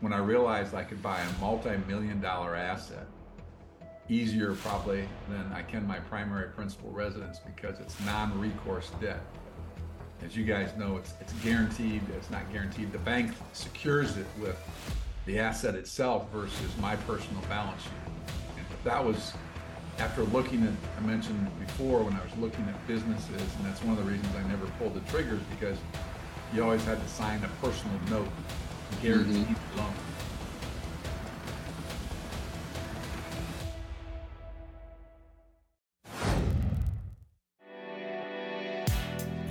when I realized I could buy a multi-million dollar asset easier probably than I can my primary principal residence because it's non-recourse debt. As you guys know, it's it's guaranteed. It's not guaranteed. The bank secures it with the asset itself versus my personal balance sheet. And that was after looking at I mentioned before when I was looking at businesses, and that's one of the reasons I never pulled the triggers because you always had to sign a personal note guaranteed mm-hmm. loan.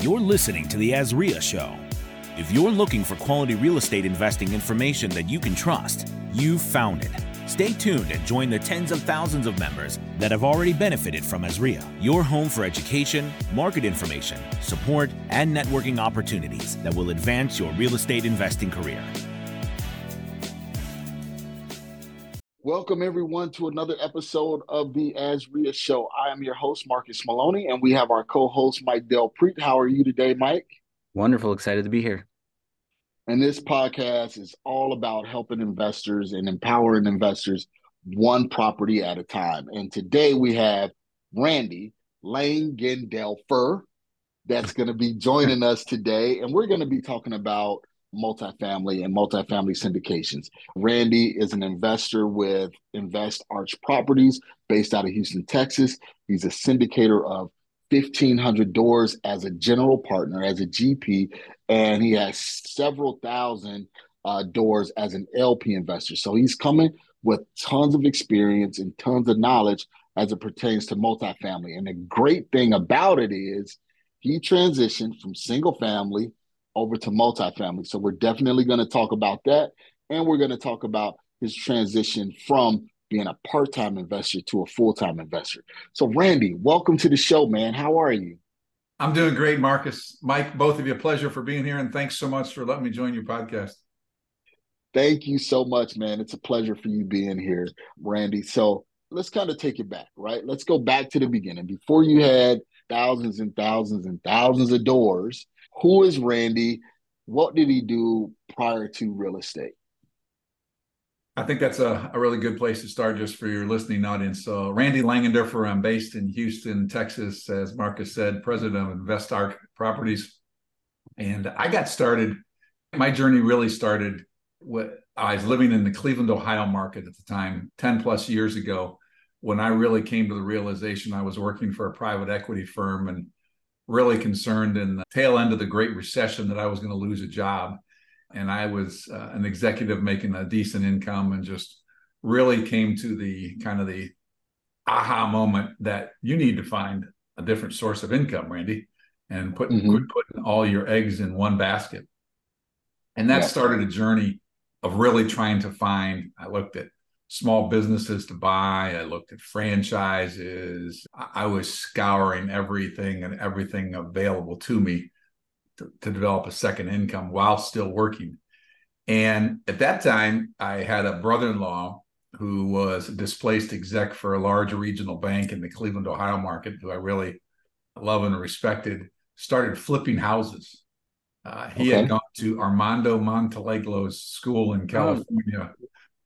You're listening to The AZREIA Show. If you're looking for quality real estate investing information that you can trust, you've found it. Stay tuned and join the tens of thousands of members that have already benefited from AZREIA, your home for education, market information, support, and networking opportunities that will advance your real estate investing career. Welcome, everyone, to another episode of the AZREIA Show. I am your host, Marcus Maloney, and we have our co host, Mike Del Prete. How are you today, Mike? Wonderful. Excited to be here. And this podcast is all about helping investors and empowering investors one property at a time. And today we have Randy Langenderfer that's going to be joining us today. And we're going to be talking about multifamily and multifamily syndications. Randy is an investor with Invest Ark Properties based out of Houston, Texas. He's a syndicator of 1,500 doors as a general partner, as a GP, and he has several thousand uh, doors as an LP investor. So he's coming with tons of experience and tons of knowledge as it pertains to multifamily. And the great thing about it is he transitioned from single family over to multifamily. So we're definitely going to talk about that. And we're going to talk about his transition from being a part-time investor to a full-time investor. So Randy, welcome to the show, man. How are you? I'm doing great, Marcus. Mike, both of you, pleasure for being here. And thanks so much for letting me join your podcast. Thank you so much, man. It's a pleasure for you being here, Randy. So let's kind of take it back, right? Let's go back to the beginning. Before you had thousands and thousands and thousands of doors, who is Randy? What did he do prior to real estate? I think that's a, a really good place to start just for your listening audience. So, Randy Langenderfer, I'm um, based in Houston, Texas, as Marcus said, president of InvestArk Properties. And I got started, my journey really started with, I was living in the Cleveland, Ohio market at the time, 10 plus years ago, when I really came to the realization I was working for a private equity firm and really concerned in the tail end of the Great Recession that I was going to lose a job. And I was uh, an executive making a decent income and just really came to the kind of the aha moment that you need to find a different source of income, Randy, and putting mm-hmm. putting all your eggs in one basket. And that yeah. started a journey of really trying to find. I looked at small businesses to buy. I looked at franchises. I was scouring everything and everything available to me to, to, develop a second income while still working. And at that time, I had a brother in law who was a displaced exec for a large regional bank in the Cleveland, Ohio market, who I really love and respected, started flipping houses. Uh, he okay. had gone to Armando Montelongo's school in oh. California.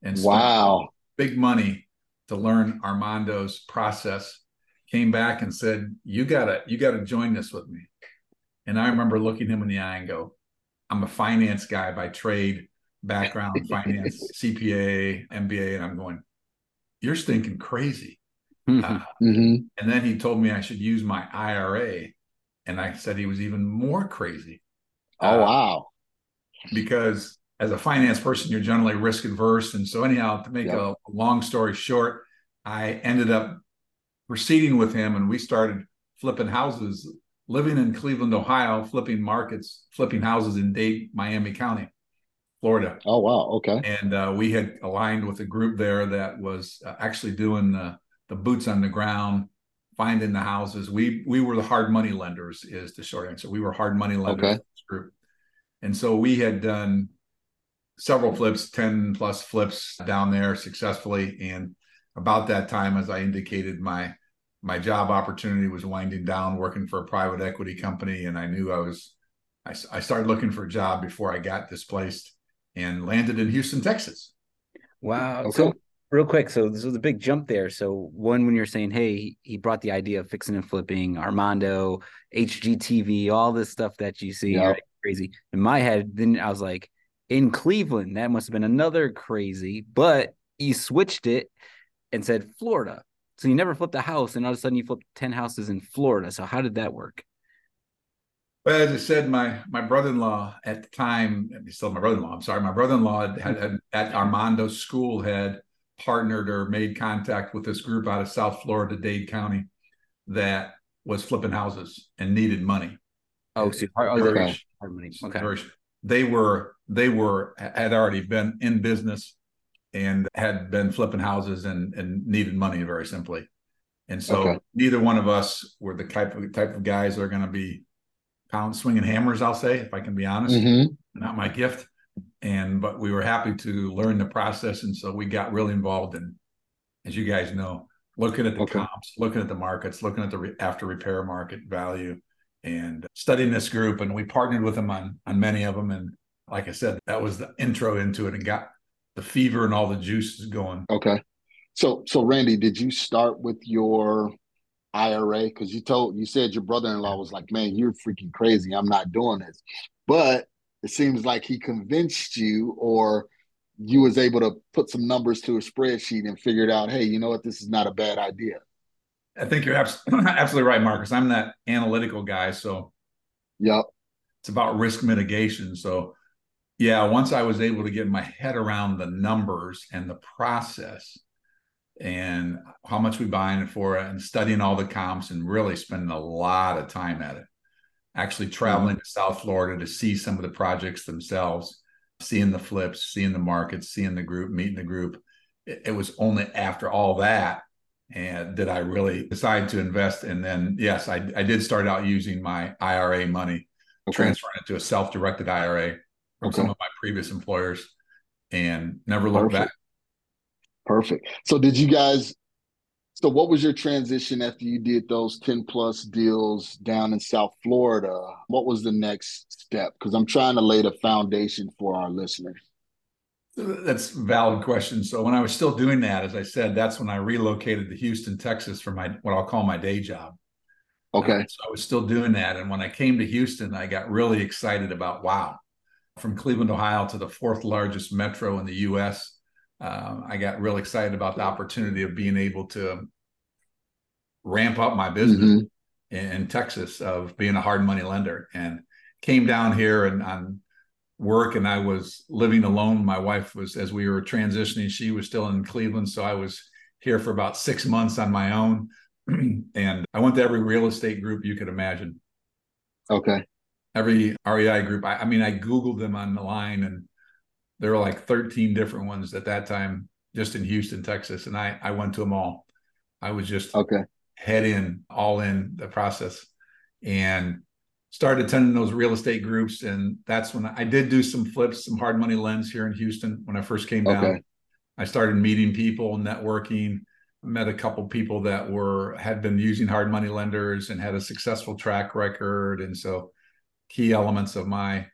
And wow big money to learn Armando's process, came back and said, "You gotta, you gotta join this with me." And I remember looking him in the eye and go, "I'm a finance guy by trade, background, finance, CPA, MBA," and I'm going, "You're stinking crazy." Mm-hmm. Uh, mm-hmm. And then he told me I should use my IRA, and I said he was even more crazy. Oh uh, wow! Because as a finance person, you're generally risk adverse. And so, anyhow, to make yep. a long story short, I ended up proceeding with him and we started flipping houses, living in Cleveland, Ohio, flipping markets, flipping houses in Dade, Miami County, Florida. Oh, wow. Okay. And uh, we had aligned with a group there that was uh, actually doing the, the boots on the ground, finding the houses. We we were the hard money lenders, is the short answer. We were hard money lenders okay. group. And so we had done several flips, 10 plus flips down there successfully. And about that time, as I indicated, my my job opportunity was winding down working for a private equity company. And I knew I was, I, I started looking for a job before I got displaced. and landed in Houston, Texas. Wow. Okay. So real quick, so this was a big jump there. So one, when you're saying, hey, he brought the idea of fixing and flipping, Armando, HGTV, all this stuff that you see, yep. right? crazy. In my head, then I was like, in Cleveland, that must have been another crazy. But you switched it and said Florida. So you never flipped a house, and all of a sudden you flipped 10 houses in Florida. So how did that work? Well, as I said, my my brother-in-law at the time, still my brother-in-law. I'm sorry, my brother-in-law had, had at Armando School had partnered or made contact with this group out of South Florida, Dade County, that was flipping houses and needed money. Oh, so okay. okay. They were they were had already been in business and had been flipping houses and and needed money very simply. And so okay. neither one of us were the type of type of guys that are going to be pound swinging hammers, I'll say, if I can be honest. Mm-hmm. Not my gift. And but we were happy to learn the process, and so we got really involved in, as you guys know, looking at the okay. comps, looking at the markets, looking at the re- after repair market value, and studying this group. And we partnered with them on on many of them. And like I said, that was the intro into it, and got the fever and all the juices going. Okay. So so Randy, did you start with your IRA? Because you told you said your brother-in-law was like, "Man, you're freaking crazy. I'm not doing this." But it seems like he convinced you, or you was able to put some numbers to a spreadsheet and figured out, "Hey, you know what? This is not a bad idea." I think you're absolutely right, Marcus. I'm that analytical guy, so yep, it's about risk mitigation. So, yeah, once I was able to get my head around the numbers and the process, and how much we buying it for and studying all the comps and really spending a lot of time at it. Actually traveling mm-hmm. to South Florida to see some of the projects themselves, seeing the flips, seeing the markets, seeing the group, meeting the group. It, it was only after all that and did I really decide to invest. And then yes, I, I did start out using my IRA money, okay. transferring it to a self-directed IRA from okay. some of my previous employers and never looked Perfect. back. Perfect. So did you guys so what was your transition after you did those 10 plus deals down in South Florida? What was the next step? Because I'm trying to lay the foundation for our listeners. That's a valid question. So when I was still doing that, as I said, that's when I relocated to Houston, Texas for my what I'll call my day job. Okay. Uh, so I was still doing that. And when I came to Houston, I got really excited about wow, from Cleveland, Ohio to the fourth largest metro in the US um, I got real excited about the opportunity of being able to ramp up my business mm-hmm. in, in, Texas of being a hard money lender and came down here and on work and I was living alone. My wife was, as we were transitioning, she was still in Cleveland. So I was here for about six months on my own. and I went to every real estate group you could imagine. Okay. Every REI group. I, I mean, I Googled them on the line and there were like 13 different ones at that time just in Houston, Texas. And I, I went to them all. I was just okay head in, all in the process and started attending those real estate groups. And that's when I did do some flips, some hard money lends here in Houston when I first came down. Okay. I started meeting people, networking, met a couple people that were had been using hard money lenders and had a successful track record. And so key elements of my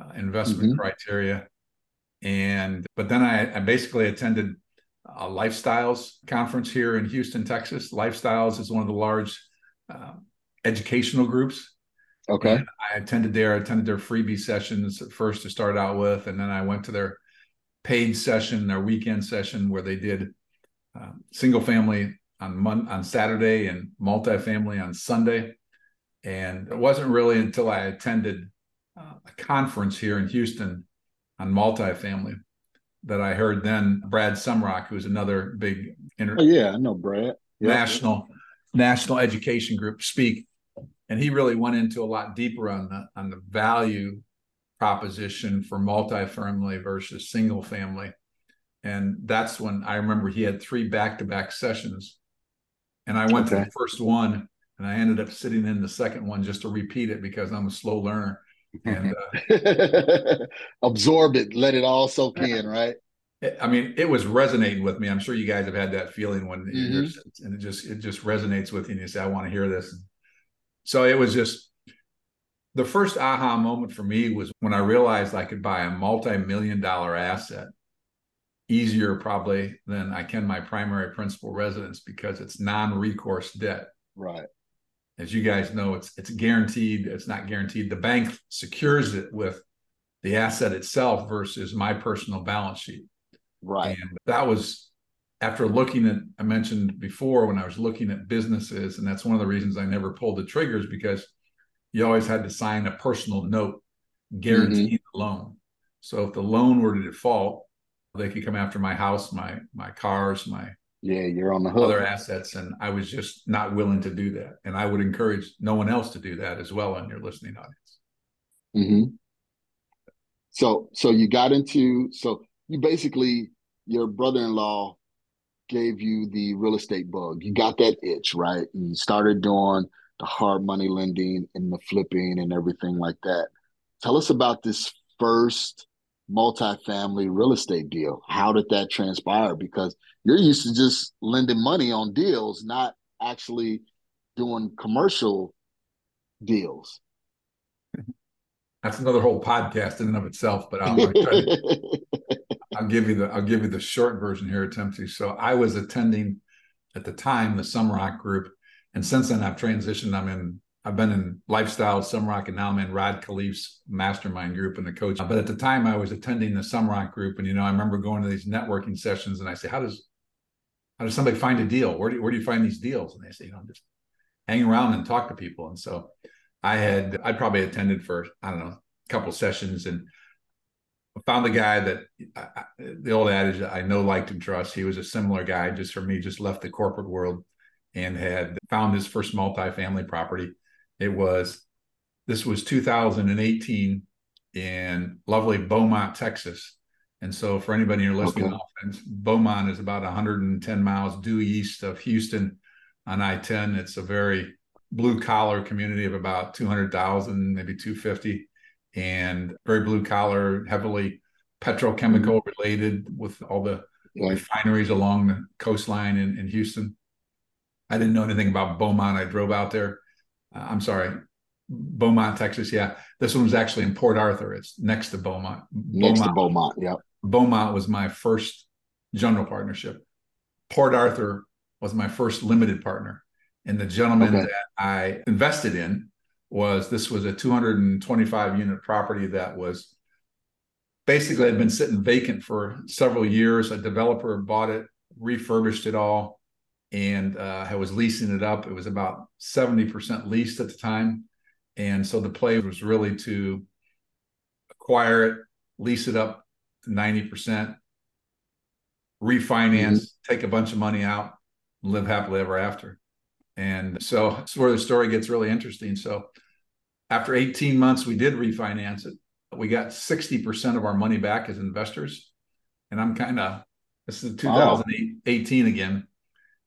uh, investment mm-hmm. criteria and but then I, I basically attended a lifestyles conference here in Houston, Texas. Lifestyles is one of the large uh, educational groups. Okay. And I attended there. I attended their freebie sessions first to start out with, and then I went to their paid session, their weekend session, where they did uh, single family on Mon- on Saturday and multifamily on Sunday. And it wasn't really until I attended uh, a conference here in Houston on multifamily that I heard then Brad Sumrok, who's another big inter- oh, yeah, I know Brad. Yep. National national education group speak. And he really went into a lot deeper on the on the value proposition for multifamily versus single family. And that's when I remember he had three back-to-back sessions. And I went okay. to the first one and I ended up sitting in the second one just to repeat it because I'm a slow learner and uh, absorb it, let it all soak in, right? I mean, it was resonating with me. I'm sure you guys have had that feeling when mm-hmm. and it just it just resonates with you. And you say, "I want to hear this." So it was just the first aha moment for me was when I realized I could buy a multi-million dollar asset easier probably than I can my primary principal residence because it's non-recourse debt. Right. As you guys know, it's it's guaranteed. It's not guaranteed. The bank secures it with the asset itself versus my personal balance sheet. Right. And that was after looking at I mentioned before when I was looking at businesses, and that's one of the reasons I never pulled the triggers because you always had to sign a personal note guaranteeing mm-hmm. the loan. So if the loan were to default, they could come after my house, my my cars, my yeah, you're on the hook. Other assets, and I was just not willing to do that. And I would encourage no one else to do that as well on your listening audience. Mm-hmm. So, so you got into so you basically your brother-in-law gave you the real estate bug. You got that itch, right? And you started doing the hard money lending and the flipping and everything like that. Tell us about this first multifamily real estate deal. How did that transpire? Because you're used to just lending money on deals, not actually doing commercial deals. That's another whole podcast in and of itself, but I'll, to, I'll give you the I'll give you the short version here, to. So I was attending at the time the Sumrok group, and since then I've transitioned. I'm in I've been in Lifestyle, Sumrok, and now I'm in Rod Khleif's mastermind group and the coach. But at the time, I was attending the Sumrok group, and you know, I remember going to these networking sessions, and I say, "How does how does somebody find a deal? Where do where do you find these deals?" And they say, "You know, just hang around and talk to people." And so I had I probably attended for I don't know a couple sessions and found the guy that I, the old adage I know, liked, and trust. He was a similar guy, just for me, just left the corporate world and had found his first multifamily property it was this was 2018 in lovely Beaumont, Texas. And so, for anybody you're listening, okay. Beaumont is about 110 miles due east of Houston on I-10. It's a very blue collar community of about 200,000, maybe 250, and very blue collar, heavily petrochemical mm-hmm. related with all the refineries along the coastline in, in Houston. I didn't know anything about Beaumont. I drove out there uh, I'm sorry, Beaumont, Texas. Yeah, this one was actually in Port Arthur. It's next to Beaumont. Next Beaumont, to Beaumont. Yeah. Beaumont was my first general partnership. Port Arthur was my first limited partner, and the gentleman okay. that I invested in was this was a 225 unit property that was basically had been sitting vacant for several years. A developer bought it, refurbished it all, and uh, I was leasing it up. It was about 70% leased at the time. And so the play was really to acquire it, lease it up to 90%, refinance, mm-hmm. take a bunch of money out, live happily ever after. And so that's where the story gets really interesting. So after 18 months, we did refinance it. We got 60% of our money back as investors. And I'm kind of, this is 2018 oh. again.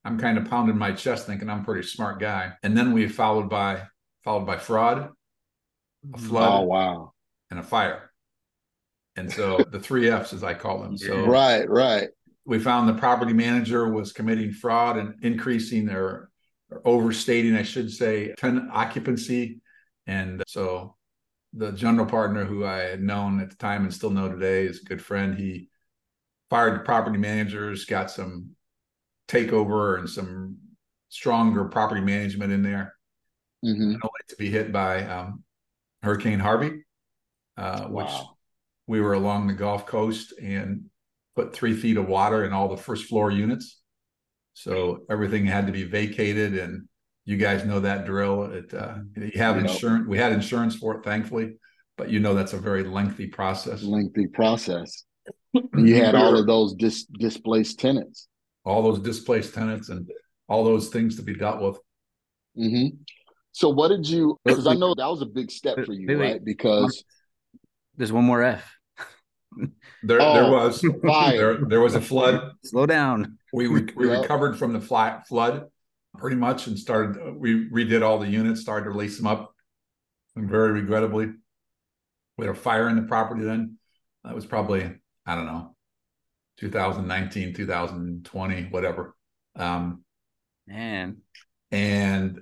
I'm kind of pounding my chest thinking I'm a pretty smart guy. And then we followed by followed by fraud, a mm-hmm. flood, oh, wow, and a fire. And so the three F's as I call them. So right, right. We found the property manager was committing fraud and increasing their or overstating, I should say, tenant occupancy. And so the general partner who I had known at the time and still know today is a good friend. He fired the property managers, got some takeover and some stronger property management in there. Mm-hmm. To be hit by um, Hurricane Harvey, uh, wow. which we were along the Gulf Coast and put three feet of water in all the first floor units. So everything had to be vacated, and you guys know that drill. It uh, you have you insurance. Know. We had insurance for it, thankfully, but you know that's a very lengthy process. Lengthy process. you had all of those dis- displaced tenants all those displaced tenants and all those things to be dealt with. Mm-hmm. So, what did you? Because I know that was a big step for you, wait, right? Wait. Because there's one more F. there, oh, there was there, there was a flood. Slow down. We we, we yep. recovered from the flat flood pretty much and started. We redid all the units, started to release them up, and very regrettably, we had a fire in the property. Then that was probably I don't know 2019, 2020, whatever. Um, Man. And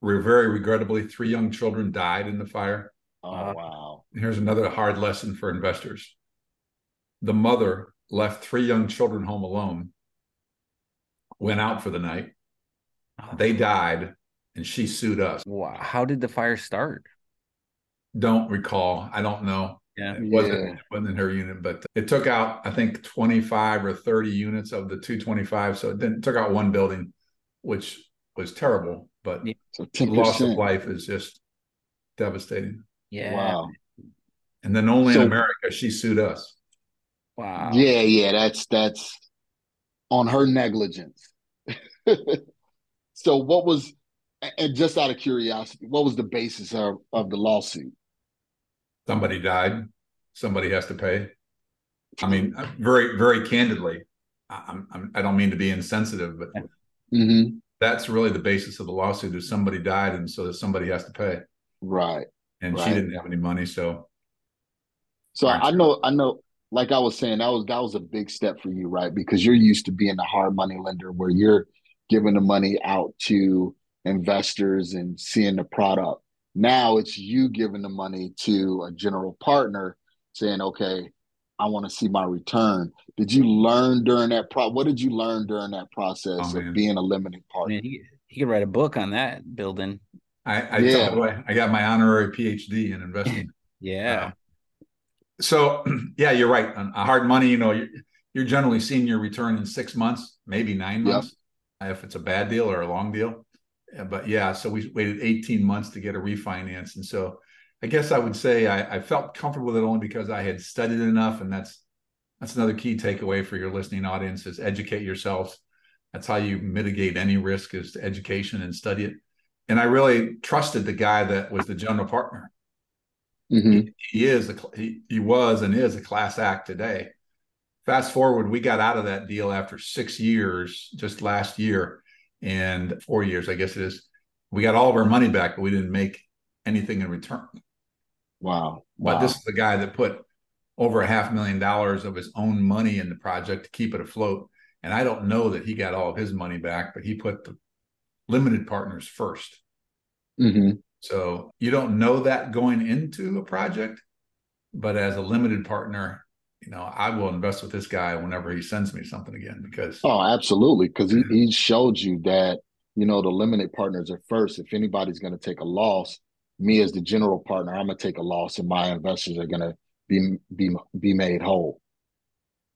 we're very regrettably, three young children died in the fire. Oh, wow. Here's another hard lesson for investors. The mother left three young children home alone, went out for the night. Oh. They died, and she sued us. Wow. How did the fire start? Don't recall. I don't know. Yeah. It wasn't, yeah. it wasn't in her unit, but it took out, I think, 25 or 30 units of the 225. So it didn't took out one building, which was terrible. But yeah. loss of life is just devastating. Yeah. Wow. And then only so, in America she sued us. Wow. Yeah, yeah, that's that's on her negligence. so what was and just out of curiosity, what was the basis of, of the lawsuit? Somebody died. Somebody has to pay. I mean, very, very candidly, I'm, I'm, I do not mean to be insensitive, but mm-hmm. that's really the basis of the lawsuit: is somebody died, and so that somebody has to pay. Right. And right. she didn't have any money, so. So I know, I know, like I was saying, that was that was a big step for you, right? Because you're used to being a hard money lender, where you're giving the money out to investors and seeing the product. Now it's you giving the money to a general partner saying, okay, I want to see my return. Did you learn during that pro? What did you learn during that process oh, of being a limited partner? Man, he, he could write a book on that building. I I, yeah. you, I got my honorary PhD in investing. yeah. Uh, so yeah, you're right. On hard money, you know, you're, you're generally seeing your return in six months, maybe nine months, yep. if it's a bad deal or a long deal uh, but yeah, so we waited 18 months to get a refinance. And so I guess I would say I, I, felt comfortable with it only because I had studied enough. And that's that's another key takeaway for your listening audience is educate yourselves. That's how you mitigate any risk is to education and study it. And I really trusted the guy that was the general partner. Mm-hmm. He, he, is a, he, he was and is a class act today. Fast forward, we got out of that deal after six years, just last year and four years, I guess it is. We got all of our money back, but we didn't make anything in return. Wow. But wow. this is the guy that put over a half million dollars of his own money in the project to keep it afloat. And I don't know that he got all of his money back, but he put the limited partners 1st mm-hmm. So you don't know that going into a project, but as a limited partner, you know, I will invest with this guy whenever he sends me something again because oh, absolutely, because he, he showed you that you know the limited partners are first. If anybody's going to take a loss, me as the general partner, I'm going to take a loss, and my investors are going to be be be made whole.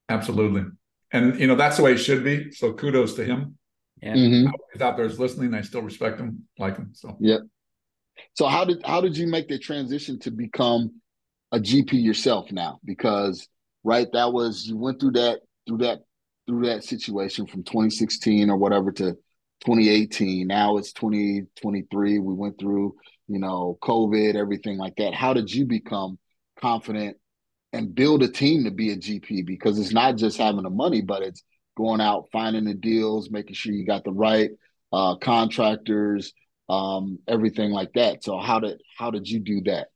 Absolutely, and you know that's the way it should be. So kudos to him. Yeah, mm-hmm. he's out there's listening. I still respect him, like him. So yep. So how did how did you make the transition to become a GP yourself now? Because right? That was you went through that through that through that situation from 2016 or whatever to 2018. Now it's 2023. We went through, you know, COVID, everything like that. How did you become confident and build a team to be a GP? Because it's not just having the money, but it's going out, finding the deals, making sure you got the right uh, contractors, um, everything like that. So how did how did you do that?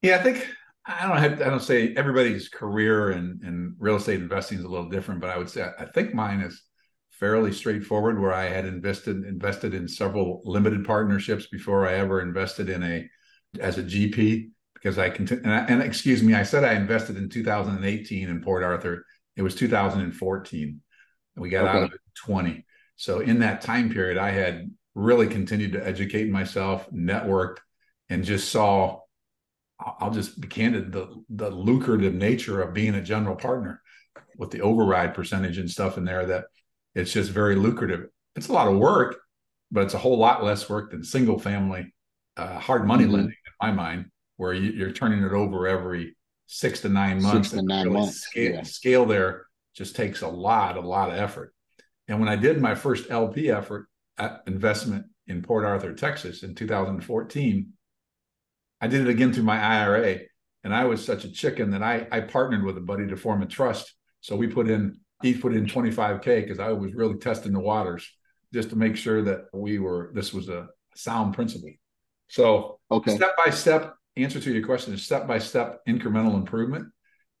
Yeah, I think I don't have, I don't say everybody's career and and real estate investing is a little different, but I would say I think mine is fairly straightforward. Where I had invested invested in several limited partnerships before I ever invested in a as a GP because I can and, and, excuse me, I said I invested in 2018 in Port Arthur. It was 2014. We got okay. out of it 20. So in that time period, I had really continued to educate myself, networked, and just saw I'll just be candid the the lucrative nature of being a general partner with the override percentage and stuff in there that it's just very lucrative. It's a lot of work, but it's a whole lot less work than single family uh, hard money mm-hmm. lending in my mind, where you, are turning it over every six to nine months. Six to nine really months. Scale, yeah. scale there just takes a lot, a lot of effort. And when I did my first LP effort investment in Port Arthur, Texas in 2014, I did it again through my IRA. And I was such a chicken that I, I partnered with a buddy to form a trust. So we put in, each put in 25K because I was really testing the waters just to make sure that we were, this was a sound principle. So, okay. step by step, answer to your question is step by step incremental improvement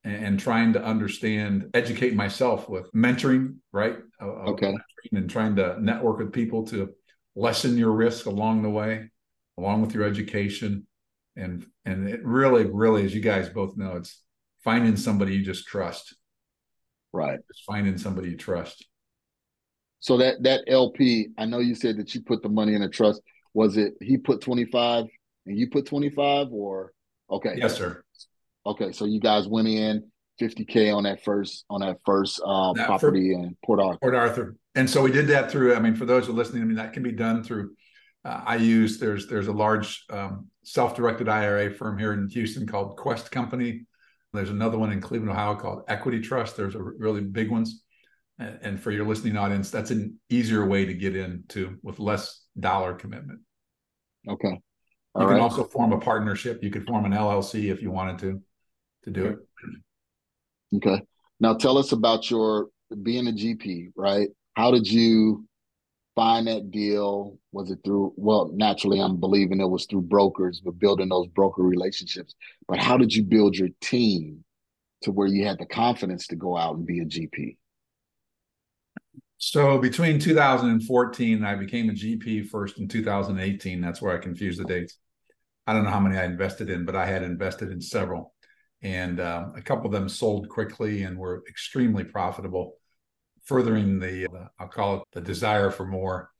and, trying to understand, educate myself with mentoring, right? Uh, uh, okay. And trying to network with people to lessen your risk along the way along with your education. And and it really, really, as you guys both know, it's finding somebody you just trust. Right. Just finding somebody you trust. So that that LP, I know you said that you put the money in a trust. Was it he put 25 and you put 25 or okay. Yes, sir. Okay. So you guys went in 50K on that first on that first uh, that property for, in Port Arthur. Port Arthur. And so we did that through, I mean, for those who are listening, I mean, that can be done through uh, I use there's there's a large um, self-directed IRA firm here in Houston called Quest Company. There's another one in Cleveland, Ohio called Equity Trust. There's a really big ones. And, and for your listening audience, that's an easier way to get into with less dollar commitment. Okay. All you right. can also form a partnership. You could form an LLC if you wanted to to do it. Okay. Now tell us about your being a GP, right? How did you find that deal? Was it through, well, naturally, I'm believing it was through brokers, but building those broker relationships. But how did you build your team to where you had the confidence to go out and be a GP? So between 2014, I became a GP first in 2018. That's where I confused the dates. I don't know how many I invested in, but I had invested in several. And uh, a couple of them sold quickly and were extremely profitable furthering the, uh, I'll call it the desire for more.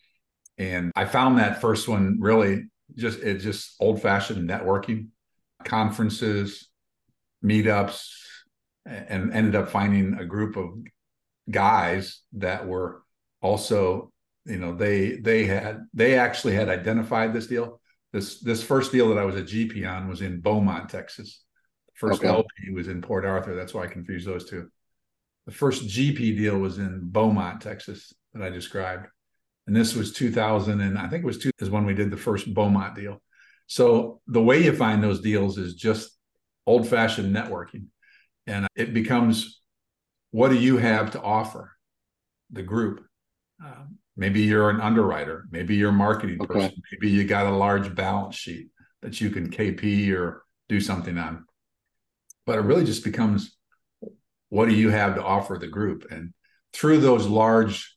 And I found that first one really just, it just old fashioned networking, conferences, meetups, and ended up finding a group of guys that were also, you know, they, they had, they actually had identified this deal. This, this first deal that I was a GP on was in Beaumont, Texas. First okay. LP was in Port Arthur. That's why I confused those two the first GP deal was in Beaumont, Texas, that I described. And this was 2000, and I think it was two is when we did the first Beaumont deal. So the way you find those deals is just old fashioned networking. And it becomes what do you have to offer the group? Um, maybe you're an underwriter, maybe you're a marketing okay. person, maybe you got a large balance sheet that you can KP or do something on. But it really just becomes what do you have to offer the group? And through those large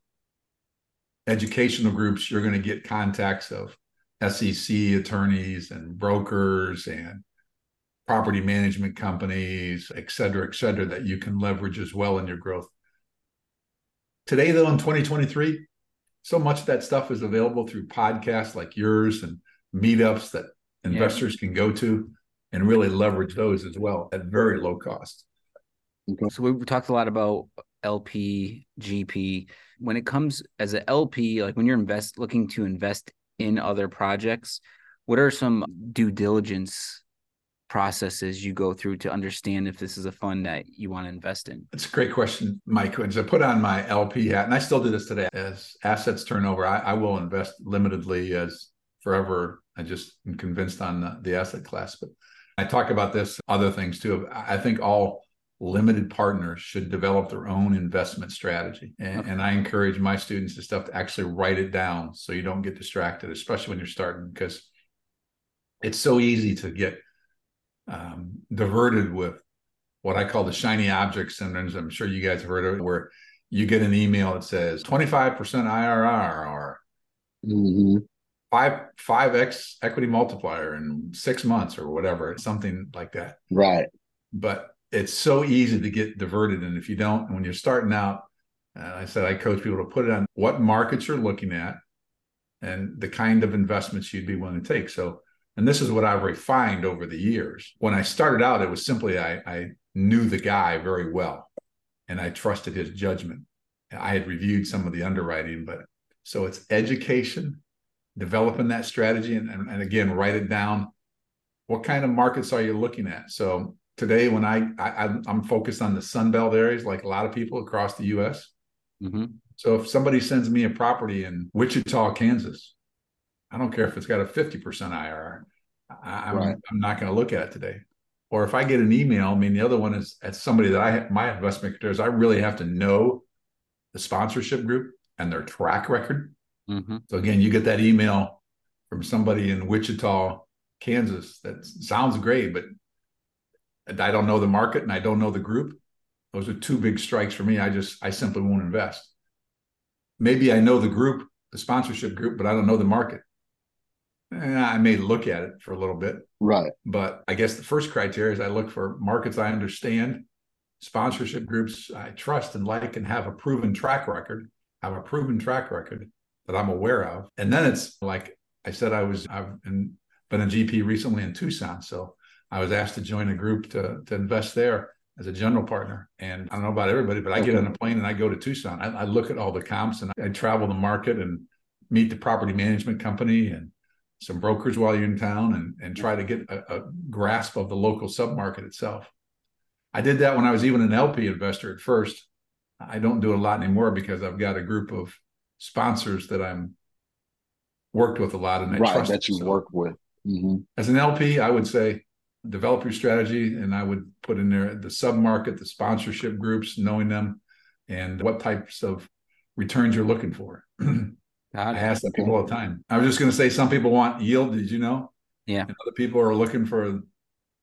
educational groups, you're going to get contacts of SEC attorneys and brokers and property management companies, et cetera, et cetera, that you can leverage as well in your growth. Today, though, in 2023, so much of that stuff is available through podcasts like yours and meetups that investors yeah. can go to and really leverage those as well at very low cost. Okay. So we've talked a lot about LP, GP. When it comes as an LP, like when you're invest looking to invest in other projects, what are some due diligence processes you go through to understand if this is a fund that you want to invest in? It's a great question, Mike. As I put on my LP hat, and I still do this today, as assets turn over, I, I will invest limitedly as forever. I just am convinced on the, the asset class. But I talk about this, other things too. I think all limited partners should develop their own investment strategy. And, okay. and, I encourage my students and stuff to actually write it down so you don't get distracted, especially when you're starting, because it's so easy to get um, diverted with what I call the shiny object syndromes. I'm sure you guys have heard of it, where you get an email that says 25% IRR or mm-hmm. Five five x equity multiplier in six months or whatever, something like that. Right. But it's so easy to get diverted. And if you don't, when you're starting out, uh, I said I coach people to put it on what markets you're looking at and the kind of investments you'd be willing to take. So, and this is what I've refined over the years. When I started out, it was simply I, I knew the guy very well and I trusted his judgment. I had reviewed some of the underwriting, but so it's education, developing that strategy, and, and, and again, write it down. What kind of markets are you looking at? So today when I, I am focused on the sunbelt areas, like a lot of people across the U.S. Mm-hmm. So if somebody sends me a property in Wichita, Kansas, I don't care if it's got a 50% IRR. I, am right. I'm not going to look at it today. Or if I get an email, I mean, the other one is at somebody that I my investment criteria is I really have to know the sponsorship group and their track record. Mm-hmm. So again, you get that email from somebody in Wichita, Kansas that sounds great, but I don't know the market and I don't know the group. Those are two big strikes for me. I just I simply won't invest. Maybe I know the group, the sponsorship group, but I don't know the market. And I may look at it for a little bit. Right. But I guess the first criteria is I look for markets I understand, sponsorship groups I trust and like, and have a proven track record, have a proven track record that I'm aware of. And then it's like I said, I was, I've been, been a GP recently in Tucson. So I was asked to join a group to, to invest there as a general partner. And I don't know about everybody, but I get on a plane and I go to Tucson. I, I look at all the comps and I travel the market and meet the property management company and some brokers while you're in town and, and try to get a, a grasp of the local submarket itself. I did that when I was even an LP investor at first. I don't do it a lot anymore because I've got a group of sponsors that I'm worked with a lot and I right, trust that you so work with. Mm-hmm. As an LP, I would say develop your strategy and I would put in there the submarket, the sponsorship groups, knowing them and what types of returns you're looking for. I ask that people all the time. I was just going to say some people want yield. Did you know? Yeah. And other people are looking for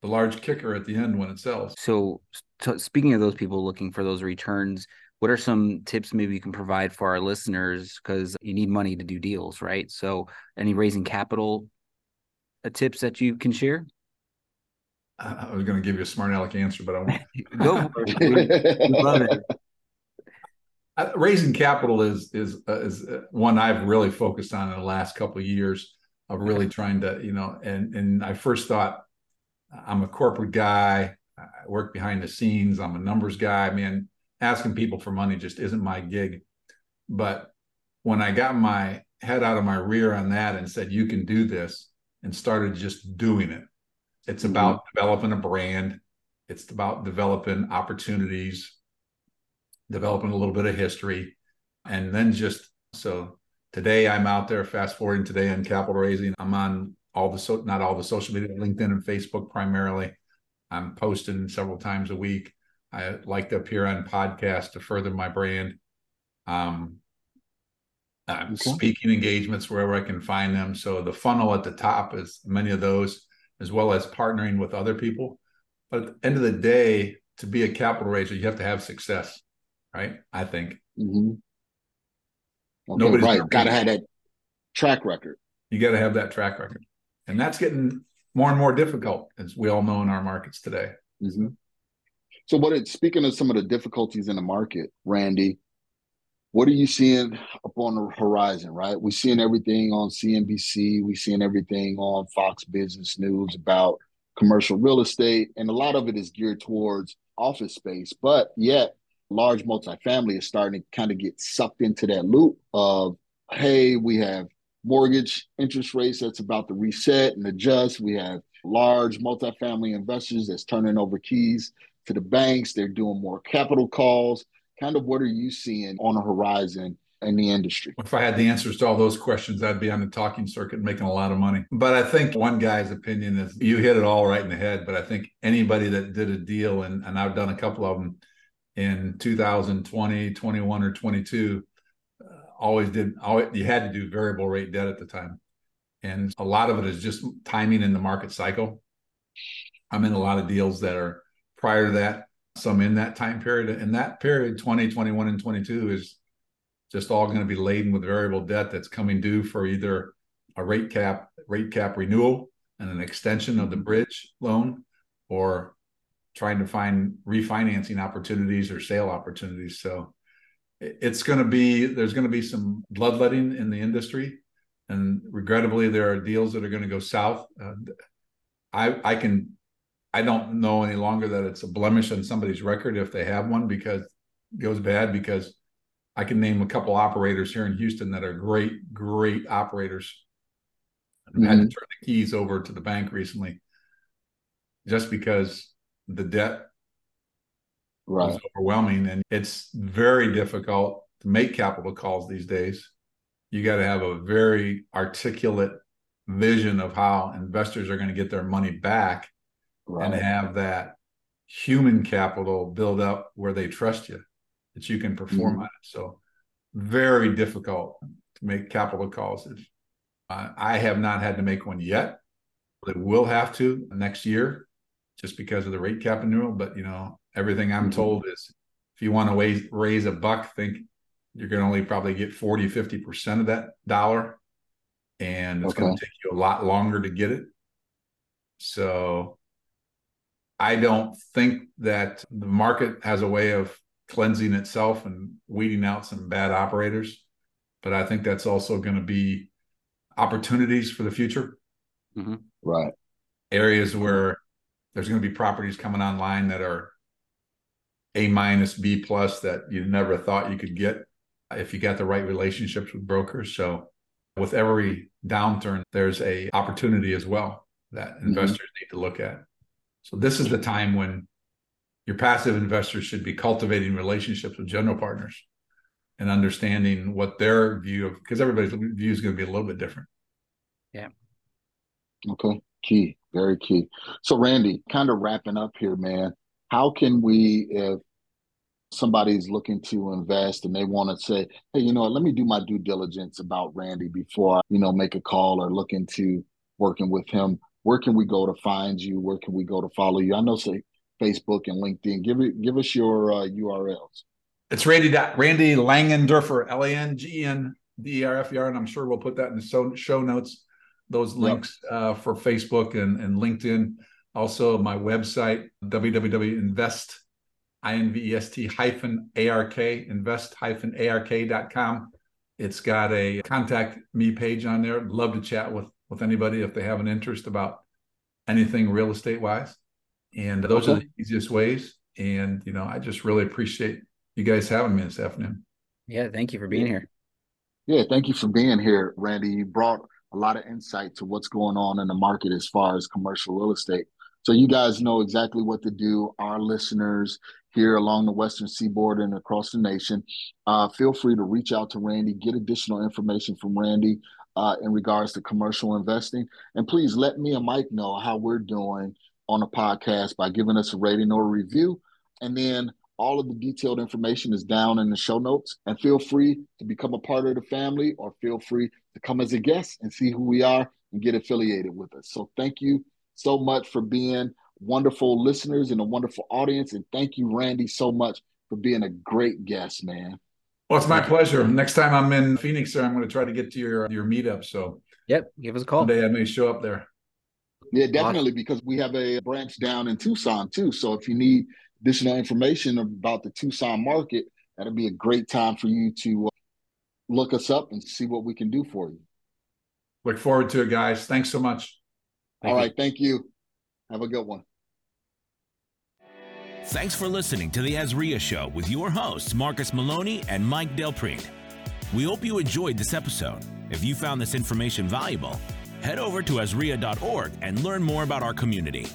the large kicker at the end when it sells. So, so speaking of those people looking for those returns, what are some tips maybe you can provide for our listeners because you need money to do deals, right? So, any raising capital uh, tips that you can share? I was going to give you a smart aleck answer, but I won't. Go for it. love it. raising capital is is uh, is uh, one I've really focused on in the last couple of years of really trying to you know and and I first thought I'm a corporate guy I work behind the scenes I'm a numbers guy man asking people for money just isn't my gig but when I got my head out of my rear on that and said you can do this and started just doing it it's mm-hmm. about developing a brand it's about developing opportunities developing a little bit of history, and then just so today I'm out there fast forwarding today on capital raising. I'm on all the so not all the social media, LinkedIn and Facebook primarily. I'm posting several times a week. I like to appear on podcasts to further my brand. Um, okay. speaking engagements wherever I can find them. So the funnel at the top is many of those, as well as partnering with other people. But at the end of the day, to be a capital raiser, you have to have success right? I think. Mm-hmm. Okay, Nobody's right. Got to have that track record. You got to have that track record, and that's getting more and more difficult, as we all know in our markets today. Mm-hmm. So, what? It, speaking of some of the difficulties in the market, Randy, what are you seeing up on the horizon? Right, we're seeing everything on CNBC. We're seeing everything on Fox Business News about commercial real estate, and a lot of it is geared towards office space. But yet, large multifamily is starting to kind of get sucked into that loop of, hey, we have mortgage interest rates that's about to reset and adjust. We have large multifamily investors that's turning over keys to the banks. They're doing more capital calls. Kind of what are you seeing on the horizon in the industry? If I had the answers to all those questions, I'd be on the talking circuit making a lot of money. But I think one guy's opinion is you hit it all right in the head. But I think anybody that did a deal, and, and I've done a couple of them, in 2020, 21, or 22 uh, always did, always, you had to do variable rate debt at the time. And a lot of it is just timing in the market cycle. I'm in a lot of deals that are prior to that, some in that time period. And that period, 20, 21, and 22, is just all going to be laden with variable debt that's coming due for either a rate cap, rate cap renewal and an extension of the bridge loan or trying to find refinancing opportunities or sale opportunities. So it's going to be there's going to be some bloodletting in the industry, and regrettably, there are deals that are going to go south. Uh, I I can I don't know any longer that it's a blemish on somebody's record if they have one because it goes bad because I can name a couple operators here in Houston that are great great operators. Mm-hmm. had to mm-hmm. turn the keys over to the bank recently just because the debt right. is overwhelming and it's very difficult to make capital calls these days you got to have a very articulate vision of how investors are going to get their money back right. and have that human capital build up where they trust you that you can perform mm-hmm. on it so very difficult to make capital calls uh, i have not had to make one yet but will have to next year just because of the rate cap renewal. But you know, everything I'm mm-hmm. told is if you want to raise, raise a buck, think you're going to only probably get 40, 50% of that dollar. and it's okay. going to take you a lot longer to get it. So I don't think that the market has a way of cleansing itself and weeding out some bad operators. But I think that's also going to be opportunities for the future. Mm-hmm. Right. Areas where there's going to be properties coming online that are A minus, B plus that you never thought you could get if you got the right relationships with brokers. So with every downturn, there's a opportunity as well that mm-hmm. investors mm-hmm. need to look at. So this is the time when your passive investors should be cultivating relationships with general partners and understanding what their view of because everybody's view is going to be a little bit different. Yeah. Okay. Key. Very key. So Randy, kind of wrapping up here, man. How can we, if somebody's looking to invest and they want to say, hey, you know what, let me do my due diligence about Randy before I, you know, make a call or look into working with him. Where can we go to find you? Where can we go to follow you? I know say Facebook and LinkedIn. Give it give us your uh, URLs. It's Randy Randy Langenderfer, L A N G E N D E R F E R, and I'm sure we'll put that in the show notes. Those links yep. uh, for Facebook and, and LinkedIn. Also, my website www.invest invest hyphen ark invest hyphen ark.com. It's got a contact me page on there. Love to chat with with anybody if they have an interest about anything real estate wise. And those okay. are the easiest ways. And you know, I just really appreciate you guys having me this afternoon. Yeah, thank you for being here. Yeah, thank you for being here, Randy. You brought a lot of insight to what's going on in the market as far as commercial real estate. So you guys know exactly what to do. Our listeners here along the Western Seaboard and across the nation, uh, feel free to reach out to Randy, get additional information from Randy uh, in regards to commercial investing. And please let me and Mike know how we're doing on the podcast by giving us a rating or a review. And then all of the detailed information is down in the show notes. And feel free to become a part of the family or feel free to come as a guest and see who we are and get affiliated with us. So thank you so much for being wonderful listeners and a wonderful audience. And thank you, Randy, so much for being a great guest, man. Well, it's my pleasure. Next time I'm in Phoenix, I'm going to try to get to your your meetup. So, yep, give us a call. One day I may show up there. Yeah, definitely, awesome. because we have a branch down in Tucson too. So, if you need additional information about the Tucson market, that'll be a great time for you to uh, look us up and see what we can do for you. Look forward to it, guys. Thanks so much. Thank All you. right, thank you. Have a good one. Thanks for listening to the AZREIA Show with your hosts, Marcus Maloney and Mike Del Prete. We hope you enjoyed this episode. If you found this information valuable, head over to azreia.org and learn more about our community.